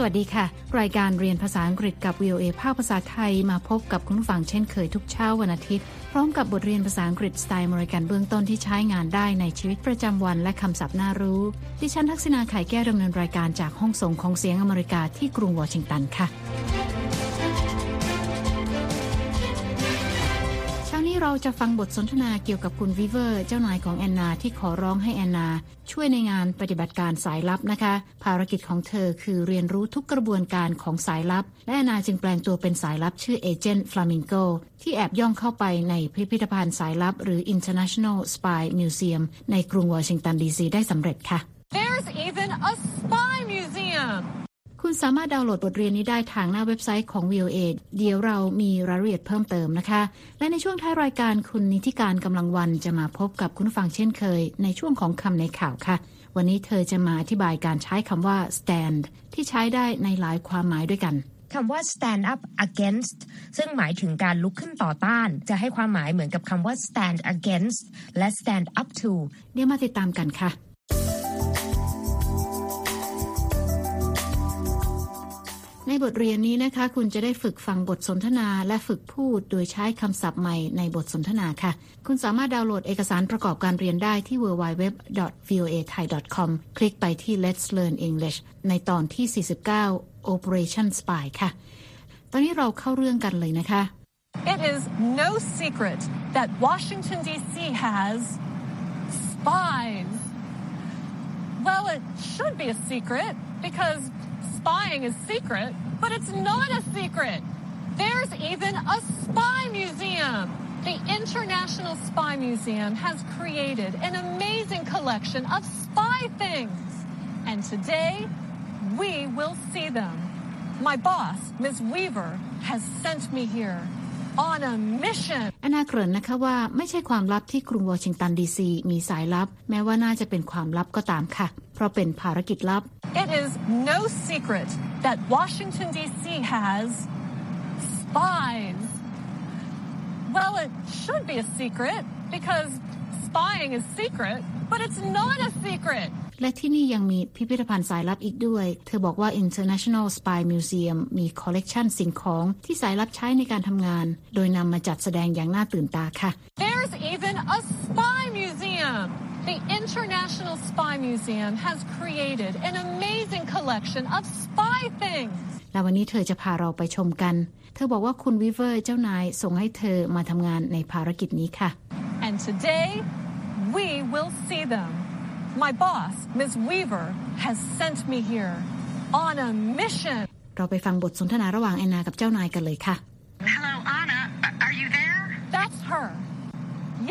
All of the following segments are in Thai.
สวัสดีค่ะ รายการเรียนภาษาอังกฤษกับ VOA ภาคภาษาไทยมาพบกับคุณผู้ฟังเช่นเคยทุกเช้าวันอาทิตย์ พร้อมกับบทเรียนภาษาอังกฤษสไตล์มริกันเบื้องต้นที่ใช้งานได้ในชีวิตประจำวันและคำศัพท์น่ารู้ ดิฉันทักษณาไข่แก้วดำเนินรายการจากห้องส่งของเสียงอเมริกาที่กรุงวอชิงตันค่ะ เราจะฟังบทสนทนาเกี่ยวกับคุณวิเวอร์ เจ้านายของแอนนาที่ขอร้องให้แอนนา ช่วยในงานปฏิบัติการสายลับนะคะ ภารกิจของเธอคือเรียนรู้ทุกกระบวนการของสายลับ และแอนนาจึงแปลงตัวเป็นสายลับชื่อ Agent Flamingo ที่แอบย่องเข้าไปในพิพิธภัณฑ์สายลับ หรือ International Spy Museum ในกรุงวอชิงตันดีซีได้สำเร็จค่ะ There's even a spy museum คุณสามารถดาวน์โหลดบทเรียนนี้ได้ทางหน้าเว็บไซต์ของ VOA เดี๋ยวเรามีรายละเอียดเพิ่มเติมนะคะ และในช่วงท้ายรายการคุณนิติการกำลังวันจะมาพบกับคุณฟังเช่นเคย ในช่วงของคำในข่าวค่ะ วันนี้เธอจะมาอธิบายการใช้คำว่า stand ที่ใช้ได้ในหลายความหมายด้วยกันคำว่า stand up against ซึ่งหมายถึงการลุกขึ้นต่อต้าน จะให้ความหมายเหมือนกับคำว่า stand against และ stand up to เดี๋ยวมาติดตามกันค่ะ ในบทเรียนนี้นะคะ คุณจะได้ฝึกฟังบทสนทนาและฝึกพูด โดยใช้คำศัพท์ใหม่ในบทสนทนาค่ะ คุณสามารถดาวน์โหลดเอกสารประกอบการเรียนได้ที่ www.voathai.com คลิกไปที่ Let's Learn English ในตอนที่ 49 Operation Spy ค่ะ ตอนนี้เราเข้าเรื่องกันเลยนะคะ It is no secret that Washington D.C. has spies. Well, it should be a secret because spying is secret, but it's not a secret. There's even a spy museum. The International Spy Museum has created an amazing collection of spy things. And today, we will see them. My boss, Ms. Weaver, has sent me here on a mission อนาเกริ่นนะคะว่าไม่ใช่ความลับที่กรุงวอชิงตันดีซีมีสายลับ แม้ว่าน่าจะเป็นความลับก็ตามค่ะ เพราะเป็นภารกิจลับ It is no secret that Washington D.C. has spies. Well, it should be a secret because spying is secret, but it's not a secret. และที่นี่ยังมีพิพิธภัณฑ์สายลับอีกด้วย เธอบอกว่า International Spy Museum มีคอลเลกชันสิ่งของที่สายลับใช้ในการทำงาน โดยนำมาจัดแสดงอย่างน่าตื่นตาค่ะ There's even a spy museum The International Spy Museum has created an amazing collection of spy things และวันนี้เธอจะพาเราไปชมกัน เธอบอกว่าคุณวิเวอร์เจ้านายส่งให้เธอมาทำงานในภารกิจนี้ค่ะ And today we will see them My boss, Ms. Weaver, has sent me here on a mission. เราไปฟังบทสนทนาระหว่างแอนนากับเจ้านายกันเลยค่ะ Hello, Anna. Are you there? That's her.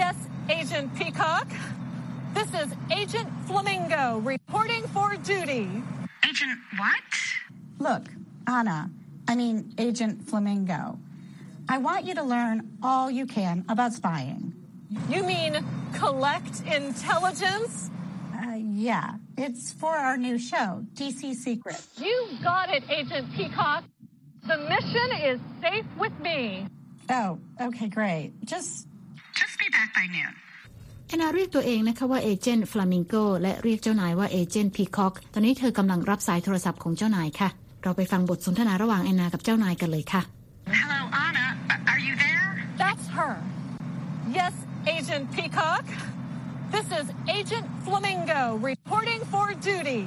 Yes, Agent Peacock. This is Agent Flamingo reporting for duty. Agent what? Look, Anna, I mean Agent Flamingo. I want you to learn all you can about spying. You mean collect intelligence? Yeah, it's for our new show, DC Secret. You got it, Agent Peacock. The mission is safe with me. Oh, okay, great. Just just be back by noon. แอนนาเรียกตัวเองนะคะว่าเอเจนต์ฟลามิงโกและเรียกเจ้านายว่าเอเจนต์พีคอกตอนนี้เธอกำลังรับสายโทรศัพท์ของเจ้านายค่ะ เราไปฟังบทสนทนาระหว่างแอนนากับเจ้านายกันเลยค่ะ Hello, Anna. Are you there? That's her. Yes, Agent Peacock. This is Agent Flamingo reporting for duty.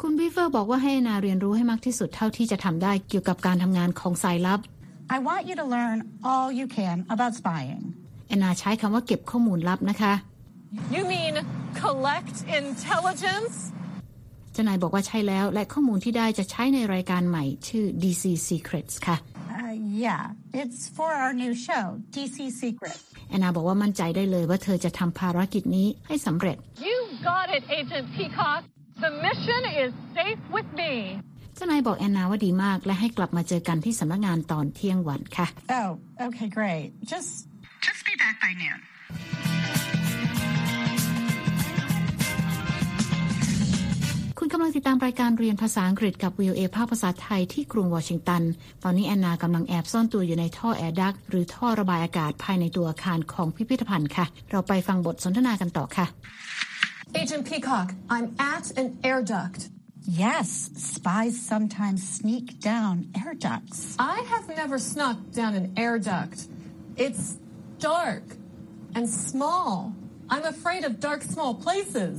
คุณบีเฟอร์บอกว่าให้นาเรียนรู้ให้มากที่สุดเท่าที่จะทำได้เกี่ยวกับการทำงานของสายลับ I want you to learn all you can about spying. แอนนาใช้คำว่าเก็บข้อมูลลับนะคะ You mean collect intelligence? เจ้านายบอกว่าใช่แล้วและข้อมูลที่ได้จะใช้ในรายการใหม่ชื่อ DC Secrets ค่ะ Uh, yeah, it's for our new show, DC Secret. แอนนาบอกว่ามั่นใจได้เลยว่าเธอจะทำภารกิจนี้ให้สำเร็จ You got it, Agent Peacock. The mission is safe with me. เจ้านายบอกแอนนาว่าดีมากและให้กลับมาเจอกันที่สำนักงานตอนเที่ยงวันค่ะ Oh, okay, great. Just just be back by noon. กำลังติดตามรายการเรียนภาษาอังกฤษกับ VOA ภาคภาษาไทยที่กรุงวอชิงตัน ตอนนี้แอนนากำลังแอบซ่อนตัวอยู่ในท่อ air duct หรือท่อระบายอากาศภายในตัวอาคารของพิพิธภัณฑ์ค่ะ เราไปฟังบทสนทนากันต่อค่ะ Agent Peacock I'm at an air duct Yes, spies sometimes sneak down air ducts. I have never snuck down an air duct. It's dark and small. I'm afraid of dark, small places.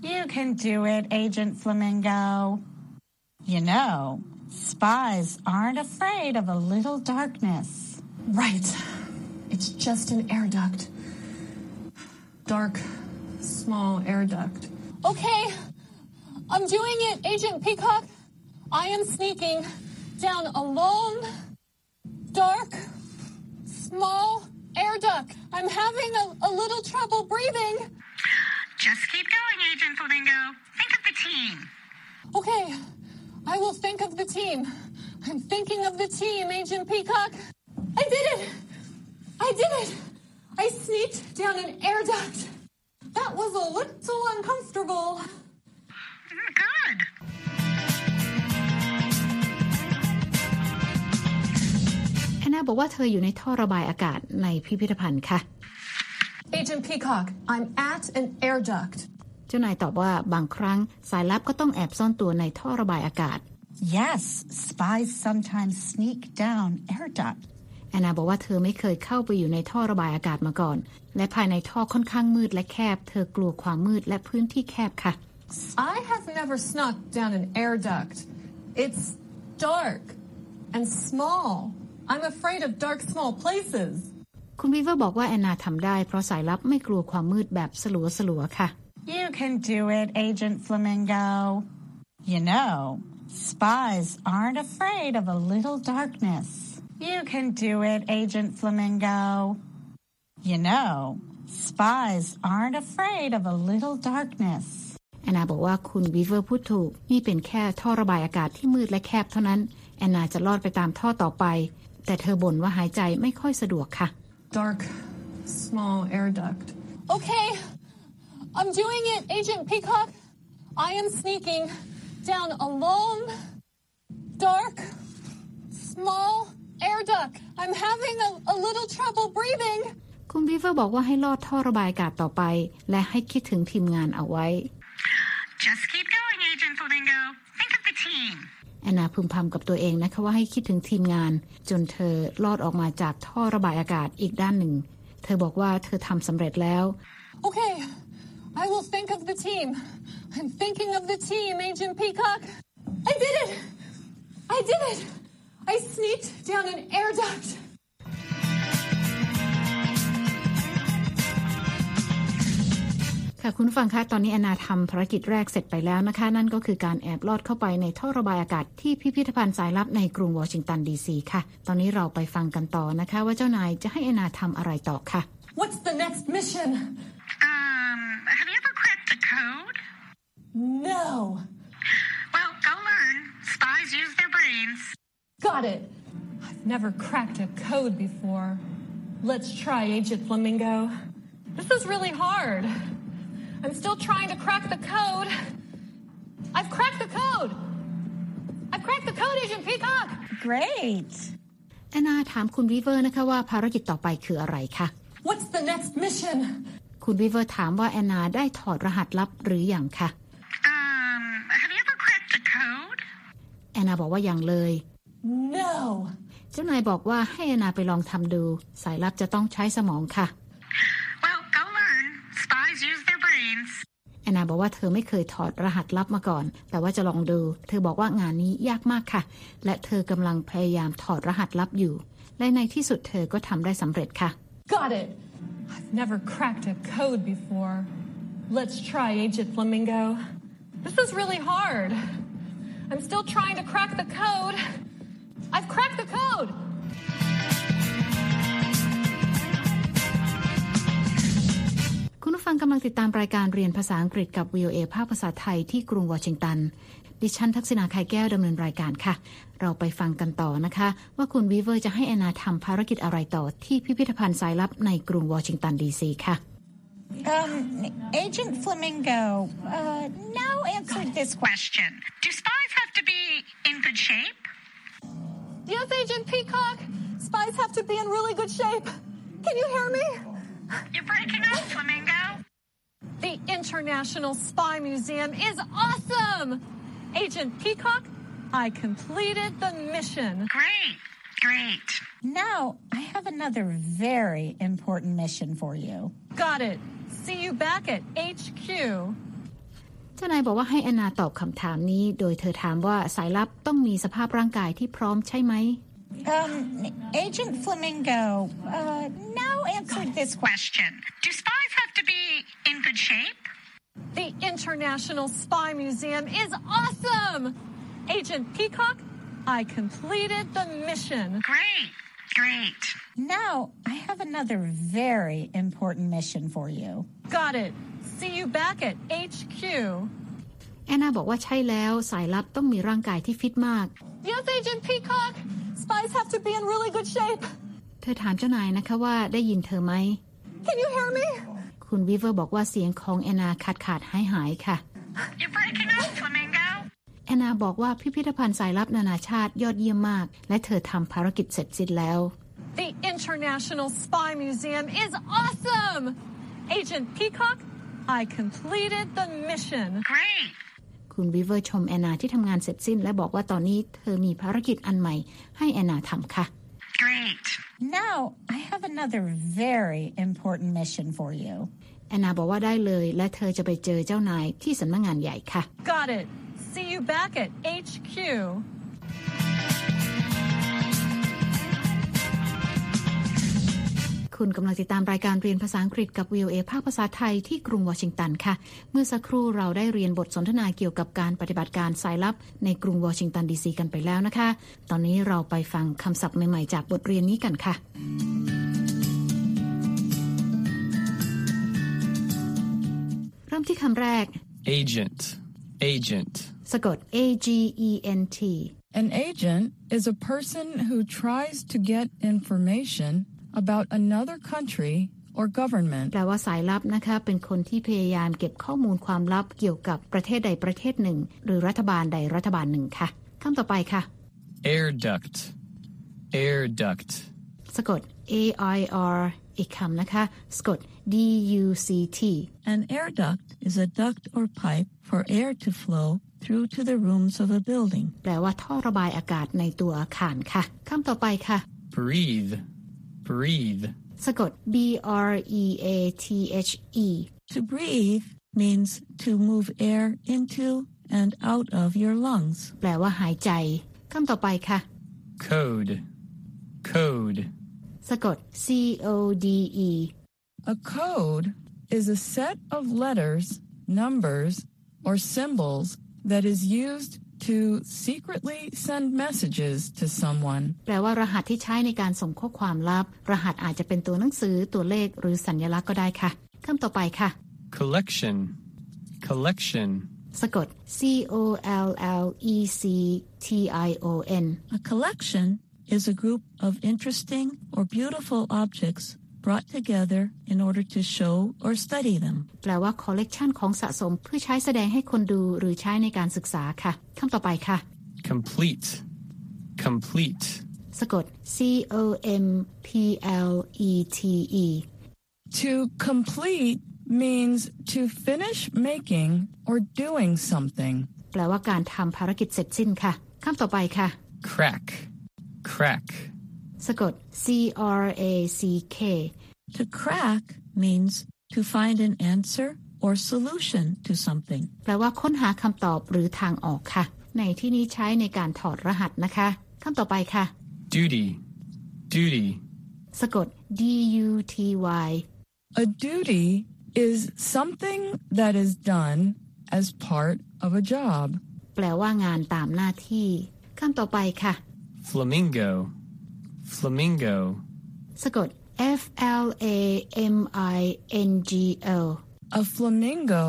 You can do it, Agent Flamingo. You know, spies aren't afraid of a little darkness. Right. It's just an air duct. Dark, small air duct. Okay, I'm doing it, Agent Peacock. I am sneaking down a long, dark, small air duct. I'm having a, a little trouble breathing. Just keep going, Agent Flamingo. Think of the team. Okay, I will think of the team. I'm thinking of the team, Agent Peacock. I did it! I did it! I sneaked down an air duct. That was a little uncomfortable. Mm, Good. แอนนาบอกว่าเธออยู่ในท่อระบายอากาศในพิพิธภัณฑ์ค่ะ Agent Peacock, I'm at an air duct. เจ้านายตอบว่าบางครั้งสายลับก็ต้องแอบซ่อนตัวในท่อระบายอากาศ Yes, spies sometimes sneak down air ducts. แอนนาบอกว่าเธอไม่เคยเข้าไปอยู่ในท่อระบายอากาศมาก่อน และภายในท่อค่อนข้างมืดและแคบ เธอกลัวความมืดและพื้นที่แคบค่ะ I have never snuck down an air duct. It's dark and small. I'm afraid of dark, small places. คุณวีเวอร์บอกว่าแอนนาทำได้เพราะสายลับไม่กลัวความมืดแบบสลัวสลัวๆค่ะ You can do it, Agent Flamingo. You know, spies aren't afraid of a little darkness. You can do it, Agent Flamingo. You know, spies aren't afraid of a little darkness. แอนนาบอกว่าคุณวีเวอร์พูดถูก นี่เป็นแค่ท่อระบายอากาศที่มืดและแคบเท่านั้น แอนนาจะรอดไปตามท่อต่อไป แต่เธอบ่นว่าหายใจไม่ค่อยสะดวกค่ะ Dark, small air duct. Okay, I'm doing it, Agent Peacock. I am sneaking down a long, dark, small air duct. I'm having a, a little trouble breathing. คุณวีเวอร์บอกว่าให้ลอดท่อระบายอากาศต่อไป และให้คิดถึงทีมงานเอาไว้ Just keep going, Agent Flamingo. Think of the team. แอนนาพึมพำกับตัวเองนะคะว่าให้คิดถึงทีมงาน จนเธอลอดออกมาจากท่อระบายอากาศอีกด้านหนึ่ง เธอบอกว่าเธอทำสำเร็จแล้ว Okay, I will think of the team. I'm thinking of the team, Agent Peacock. I did it! I did it! I sneaked down an air duct. ค่ะคุณผู้ฟังคะตอนนี้แอนนาทำภารกิจแรกเสร็จไปแล้วนะคะ นั่นก็คือการแอบลอดเข้าไปในท่อระบายอากาศที่พิพิธภัณฑ์สายลับในกรุงวอชิงตันดีซีค่ะ ตอนนี้เราไปฟังกันต่อนะคะ ว่าเจ้านายจะให้แอนนาทำอะไรต่อค่ะ What's the next mission? Um, have you ever cracked a code? No. Well, go learn. Spies use their brains. Got it. I've never cracked a code before. Let's try, Agent Flamingo. This is really hard. I'm still trying to crack the code. I've cracked the code. I've cracked the code, Agent Peacock. Great. แอนนาถามคุณวีเวอร์นะคะว่าภารกิจต่อไปคืออะไรคะ What's the next mission? คุณวีเวอร์ถามว่าแอนนาได้ถอดรหัสลับหรืออยังคะ Um, have you ever cracked a code? แอนนาบอกว่ายังเลย No. เจ้านายบอกว่าให้แอนนาไปลองทำดู สายลับจะต้องใช้สมองค่ะ Well, go learn. Spies use their brains. แอนนาบอกว่าเธอไม่เคยถอดรหัสลับมาก่อน แต่ว่าจะลองดู เธอบอกว่างานนี้ยากมากค่ะ และเธอกำลังพยายามถอดรหัสลับอยู่ และในที่สุดเธอก็ทำได้สำเร็จค่ะ Got it. I've never cracked a code before. Let's try, Agent Flamingo. This is really hard. I'm still trying to crack the code. I've cracked the code. ฟังกำลังติดตามรายการเรียนภาษาอังกฤษกับ VOA ภาคภาษาไทยที่กรุงวอชิงตัน ดิฉันทักษณาไข่แก้วดำเนินรายการค่ะ เราไปฟังกันต่อนะคะ ว่าคุณวีเวอร์จะให้แอนนาทำภารกิจอะไรต่อที่พิพิธภัณฑ์สายลับในกรุงวอชิงตันดีซีค่ะ Um, Agent Flamingo, uh, now answer this question. Question. Do spies have to be in good shape? Yes, Agent Peacock. Spies have to be in really good shape. Can you hear me? You're breaking up, Flamingo. The International Spy Museum is awesome. Agent Peacock, I completed the mission. Great, great. Now, I have another very important mission for you. Got it. See you back at HQ. เจ้านายบอกว่าให้แอนนาตอบคำถามนี้ โดยเธอถามว่าสายลับต้องมีสภาพร่างกายที่พร้อมใช่ไหม Um, Agent Flamingo, uh, now answer this question. Question Do spies have to be in good shape? The International Spy Museum is awesome! Agent Peacock, I completed the mission. Great, great. Now, I have another very important mission for you. Got it. See you back at HQ. แอนนาบอกว่าใช่แล้วสายลับต้องมีร่างกายที่ฟิตมาก Yes, Agent Peacock. Spies have to be in really good shape. เธอถามเจ้านายนะคะว่าได้ยินเธอไหม Can you hear me? คุณวิเวอร์บอกว่าเสียงของแอนนาขาดขาดหายหายค่ะ You're breaking up, Flamingo. แอนนาบอกว่าพิพิธภัณฑ์สายลับนานาชาติยอดเยี่ยมมาก และเธอทำภารกิจเสร็จสิ้นแล้ว The International Spy Museum is awesome! Agent Peacock, I completed the mission. Great. คุณวิเวอร์ชมแอนนาที่ทำงานเสร็จสิ้น และบอกว่าตอนนี้เธอมีภารกิจอันใหม่ให้แอนนาทำค่ะ Great. Now, I have another very important mission for you. แอนนาบอกว่าได้เลย และเธอจะไปเจอเจ้านายที่สำนักงานใหญ่ค่ะ Got it. See you back at HQ. คุณกำลังติดตามรายการเรียนภาษาอังกฤษกับ VOA ภาคภาษาไทยที่กรุงวอชิงตันค่ะ เมื่อสักครู่เราได้เรียนบทสนทนาเกี่ยวกับการปฏิบัติการสายลับ ในกรุงวอชิงตันดีซีกันไปแล้วนะคะ ตอนนี้เราไปฟังคำศัพท์ใหม่ๆจากบทเรียนนี้กันค่ะ เริ่มที่คำแรก Agent. Agent. สะกด A G E N T An agent is a person who tries to get information about another country or government. แปลว่าสายลับนะคะ เป็นคนที่พยายามเก็บข้อมูลความลับเกี่ยวกับประเทศใดประเทศหนึ่ง หรือรัฐบาลใดรัฐบาลหนึ่งค่ะคำต่อไปค่ะ Air duct. Air duct. สะกด A I R อีกคำนะคะ สะกด D U C T An air duct is a duct or pipe for air to flow through to the rooms of a building. แปลว่าท่อระบายอากาศในตัวอาคารค่ะคำต่อไปค่ะ Breathe. Breathe. สะกด B R E A T H E To breathe means to move air into and out of your lungs. แปลว่าหายใจคำต่อไปค่ะ Code. Code. สะกด C O D E A code is a set of letters, numbers, or symbols that is used to secretly send messages to someone. แปลว่ารหัสที่ใช้ในการส่งข้อความลับ รหัสอาจจะเป็นตัวหนังสือตัวเลขหรือสัญลักษณ์ก็ได้ค่ะคำต่อไปค่ะ Collection. Collection. สะกด C O L L E C T I O N A collection is a group of interesting or beautiful objects brought together in order to show or study them. แปลว่า collection ของสะสมเพื่อใช้แสดงให้คนดูหรือใช้ในการศึกษาค่ะคำต่อไปค่ะ Complete. Complete. สะกด C O M P L E T E To complete means to finish making or doing something. แปลว่าการทำภารกิจเสร็จสิ้นค่ะคำต่อไปค่ะ Crack. Crack. สะกด C R A C K To crack means to find an answer or solution to something. แปลว่าค้นหาคำตอบหรือทางออกค่ะ ในที่นี้ใช้ในการถอดรหัสนะคะคำต่อไปค่ะ Duty. Duty. สะกด D U T Y A duty is something that is done as part of a job. แปลว่างานตามหน้าที่คำต่อไปค่ะ Flamingo. Flamingo. สะกด F L A M I N G O A flamingo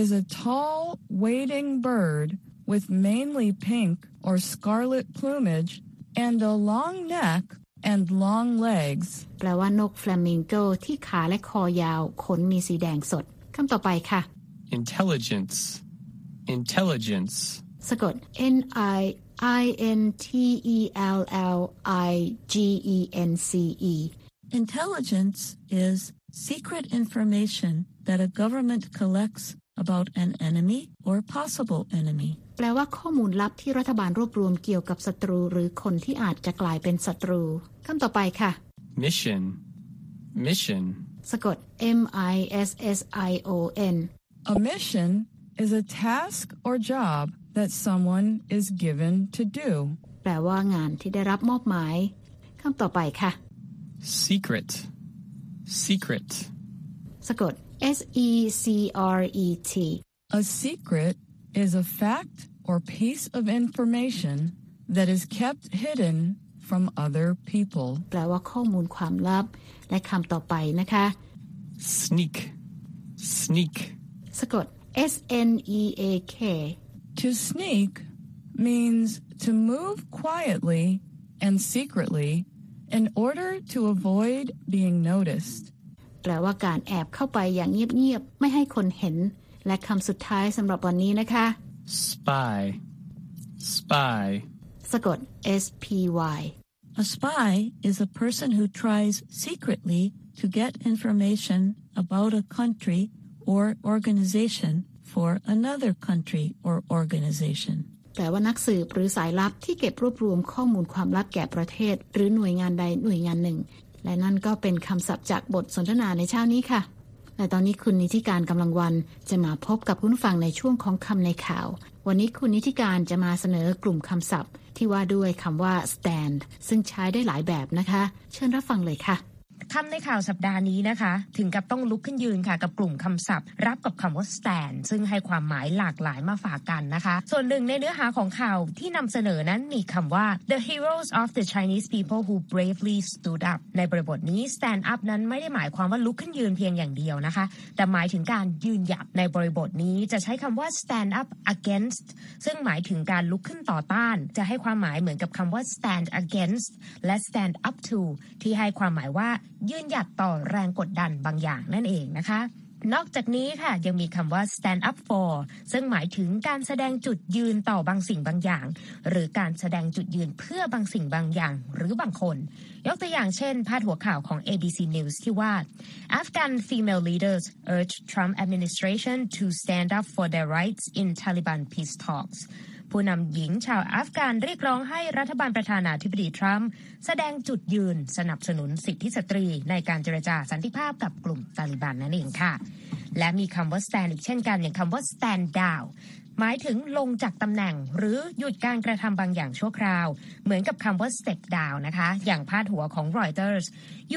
is a tall, wading bird with mainly pink or scarlet plumage and a long neck and long legs. แปลว่านกฟลามิงโกที่ขาและคอยาว ขนมีสีแดงสดคำต่อไปค่ะ Intelligence. Intelligence. สะกด N I I N T E L L I G E N C E Intelligence is secret information that a government collects about an enemy or possible enemy. แปลว่าข้อมูลลับที่รัฐบาลรวบรวมเกี่ยวกับศัตรู หรือคนที่อาจจะกลายเป็นศัตรูคำต่อไปค่ะ mission, mission, สะกด M I S S I O N A mission is a task or job that someone is given to do. แปลว่างานที่ได้รับมอบหมายคำต่อไปค่ะ secret, secret, สะกด S E C R E T A secret is a fact or piece of information that is kept hidden from other people. แปลว่าข้อมูลความลับ และคำต่อไปนะคะ sneak, sneak, สะกด S N E A K To sneak means to move quietly and secretly in order to avoid being noticed. แปลว่าการแอบเข้าไปอย่างเงียบๆ ไม่ให้คนเห็น และคำสุดท้ายสำหรับวันนี้นะคะ spy, spy, สะกด S P Y A spy is a person who tries secretly to get information about a country or organization for another country or organization. แปลว่านักสืบหรือสายลับที่เก็บรวบรวมข้อมูลความลับแก่ประเทศ หรือหน่วยงานใดหน่วยงานหนึ่ง และนั่นก็เป็นคำศัพท์จากบทสนทนาในเช้านี้ค่ะ และตอนนี้คุณนิติการกำลังวันจะมาพบกับคุณฟังในช่วงของคำในข่าว วันนี้คุณนิติการจะมาเสนอกลุ่มคำศัพท์ ที่ว่าด้วยคำว่า stand ซึ่งใช้ได้หลายแบบนะคะ เชิญรับฟังเลยค่ะ คำในข่าวสัปดาห์นี้นะคะ ถึงกับต้องลุกขึ้นยืนค่ะ กับกลุ่มคำศัพท์ รับกับคำว่า stand ซึ่งให้ความหมายหลากหลายมาฝากกันนะคะ ส่วนหนึ่งในเนื้อหาของข่าวที่นำเสนอนั้นมีคำว่า the heroes of the Chinese people who bravely stood up ในบริบทนี้ stand up นั้นไม่ได้หมายความว่าลุกขึ้นยืนเพียงอย่างเดียวนะคะ แต่หมายถึงการยืนหยัดในบริบทนี้จะใช้คำว่า stand up against ซึ่งหมายถึงการลุกขึ้นต่อต้าน จะให้ความหมายเหมือนกับคำว่า stand against และ stand up to ที่ให้ความหมายว่ายืนหยัดต่อแรงกดดันบางอย่างนั่นเองนะคะ นอกจากนี้ค่ะยังมีคำว่า stand up for ซึ่งหมายถึงการแสดงจุดยืนต่อบางสิ่งบางอย่าง หรือการแสดงจุดยืนเพื่อบางสิ่งบางอย่างหรือบางคน ยกตัวอย่างเช่น พาดหัวข่าวของ ABC News ที่ว่า Afghan female leaders urge Trump administration to stand up for their rights in Taliban peace talks ผู้นำหญิงชาวอัฟกานเรียกร้องให้รัฐบาลประธานาธิบดีทรัมป์แสดงจุดยืนสนับสนุนสิทธิสตรีในการเจรจาสันติภาพกับกลุ่มตาลิบันนั่นเองค่ะ และมีคำว่า stand อีกเช่นกันอย่างคำว่า stand down หมายถึงลงจากตำแหน่งหรือหยุดการกระทำบางอย่างชั่วคราว เหมือนกับคำว่า step down นะคะ อย่างพาดหัวของ Reuters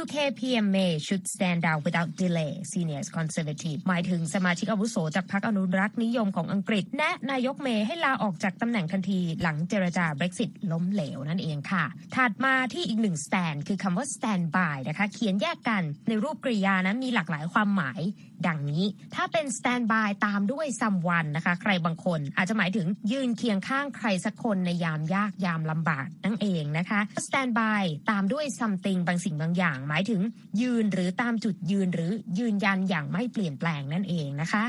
UK PMA should stand down without delay senior conservative หมายถึงสมาชิกอาวุโสจากพรรคอนุรักษ์นิยมของอังกฤษ แนะนายกเมย์ให้ลาออกจากตำแหน่งทันทีหลังเจรจา Brexit ล้มเหลวนั่นเองค่ะ ถัดมาที่อีกหนึ่ง stand คือคำว่า stand by นะคะ เขียนแยกกันในรูปกริยานั้นมีหลากหลายความหมาย ดังนี้ถ้าเป็น stand by ตามด้วย someone นะคะ ใครบางคน อาจจะหมายถึงยืนเคียงข้างใครสักคนในยามยากยามลำบากนั่นเองนะคะ stand by ตามด้วย something บางสิ่งบางอย่าง หมายถึงยืนหรือตามจุดยืนหรือยืนยันอย่างไม่เปลี่ยนแปลงนั่นเองนะคะ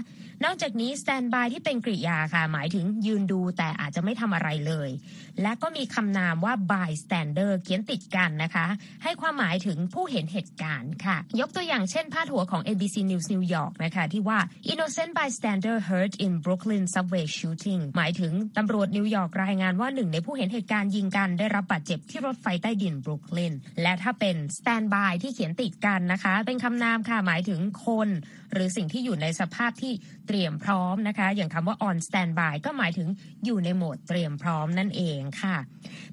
นอกจากนี้ stand by ที่เป็นกริยาค่ะ หมายถึงยืนดูแต่อาจจะไม่ทำอะไรเลย และก็มีคำนามว่า bystander เขียนติดกันนะคะ ให้ความหมายถึงผู้เห็นเหตุการณ์ค่ะ ยกตัวอย่างเช่นพาดหัวของ ABC News New York นะคะที่ว่า innocent bystander hurt in Brooklyn subway shooting หมายถึงตำรวจนิวยอร์กรายงานว่าหนึ่งในผู้เห็นเหตุการณ์ยิงกันได้รับบาดเจ็บที่รถไฟใต้ดินบรุกลินและถ้าเป็น stand by ที่เขียนติดกันนะคะ เป็นคำนามค่ะหมายถึงคน หรือสิ่งที่อยู่ในสภาพที่ตรียมพร้อมนะคะ อย่างคำว่า on standby ก็หมายถึงอยู่ในโหมดเตรียมพร้อมนั่นเองค่ะ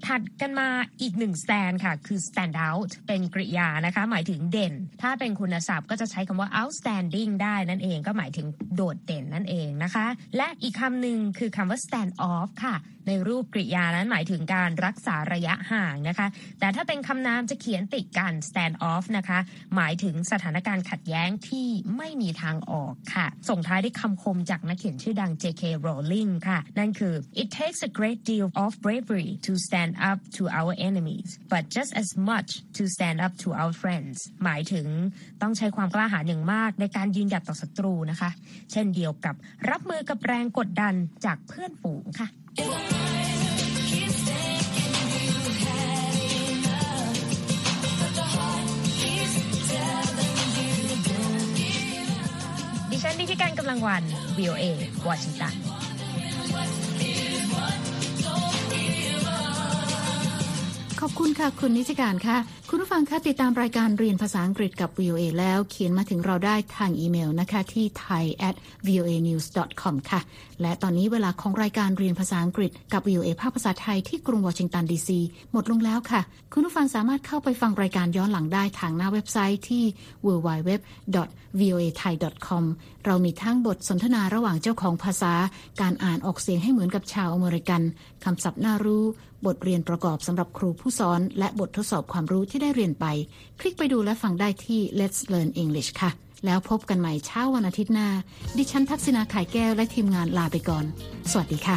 ถัดกันมาอีกหนึ่ง stand ค่ะ คือ stand out เป็นกริยานะคะ หมายถึงเด่น ถ้าเป็นคุณศัพท์ก็จะใช้คำว่า outstanding ได้นั่นเอง ก็หมายถึงโดดเด่นนั่นเองนะคะ และอีกคำหนึ่งคือคำว่า stand off ค่ะ ในรูปกริยานั้นหมายถึงการรักษาระยะห่างนะคะ แต่ถ้าเป็นคำนามจะเขียนติดกัน stand off นะคะ หมายถึงสถานการณ์ขัดแย้งที่ไม่มีทางออกค่ะ ส่งท้ายด้วยคำคมจากนักเขียนชื่อดัง J.K. Rowling ค่ะ นั่นคือ it takes a great deal of bravery to stand up to our enemies but just as much to stand up to our friends หมายถึงต้องใช้ความกล้าหาญอย่างมากในการยืนหยัดต่อศัตรูนะคะ เช่นเดียวกับรับมือกับแรงกดดันจากเพื่อนฝูงค่ะ กำลังวัน VOA วอชิงตัน ขอบคุณค่ะคุณนิติการค่ะ คุณผู้ฟังคะติดตามรายการเรียนภาษาอังกฤษกับ VOA แล้วเขียนมาถึงเราได้ทางอีเมลนะคะที่ thai at voa news com ค่ะ และตอนนี้เวลาของรายการเรียนภาษาอังกฤษกับ VOA ภาคภาษาไทยที่กรุงวอชิงตันดีซีหมดลงแล้วค่ะ คุณผู้ฟังสามารถเข้าไปฟังรายการย้อนหลังได้ทางหน้าเว็บไซต์ที่ www voa thai com เรามีทั้งบทสนทนาระหว่างเจ้าของภาษา การอ่านออกเสียงให้เหมือนกับชาวอเมริกันคำศัพท์น่ารู้บทเรียนประกอบสำหรับครูผู้สอน และบททดสอบความรู้ที่ได้เรียนไป คลิกไปดูและฟังได้ที่ Let's Learn English ค่ะ แล้วพบกันใหม่เช้าวันอาทิตย์หน้า ดิฉันทักษณาไข่แก้วและทีมงานลาไปก่อน สวัสดีค่ะ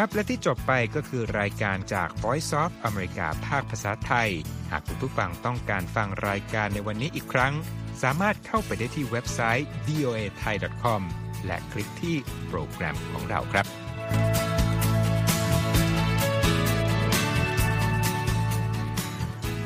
ครับ และที่จบไปก็คือรายการจาก Voice of America ภาคภาษาไทย หากคุณผู้ฟังต้องการฟังรายการในวันนี้อีกครั้ง สามารถเข้าไปได้ที่เว็บไซต์ voa thai com และคลิกที่โปรแกรมของเราครับ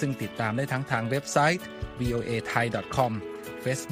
ซึ่งติดตามได้ทั้งทางเว็บไซต์ voa thai com Facebook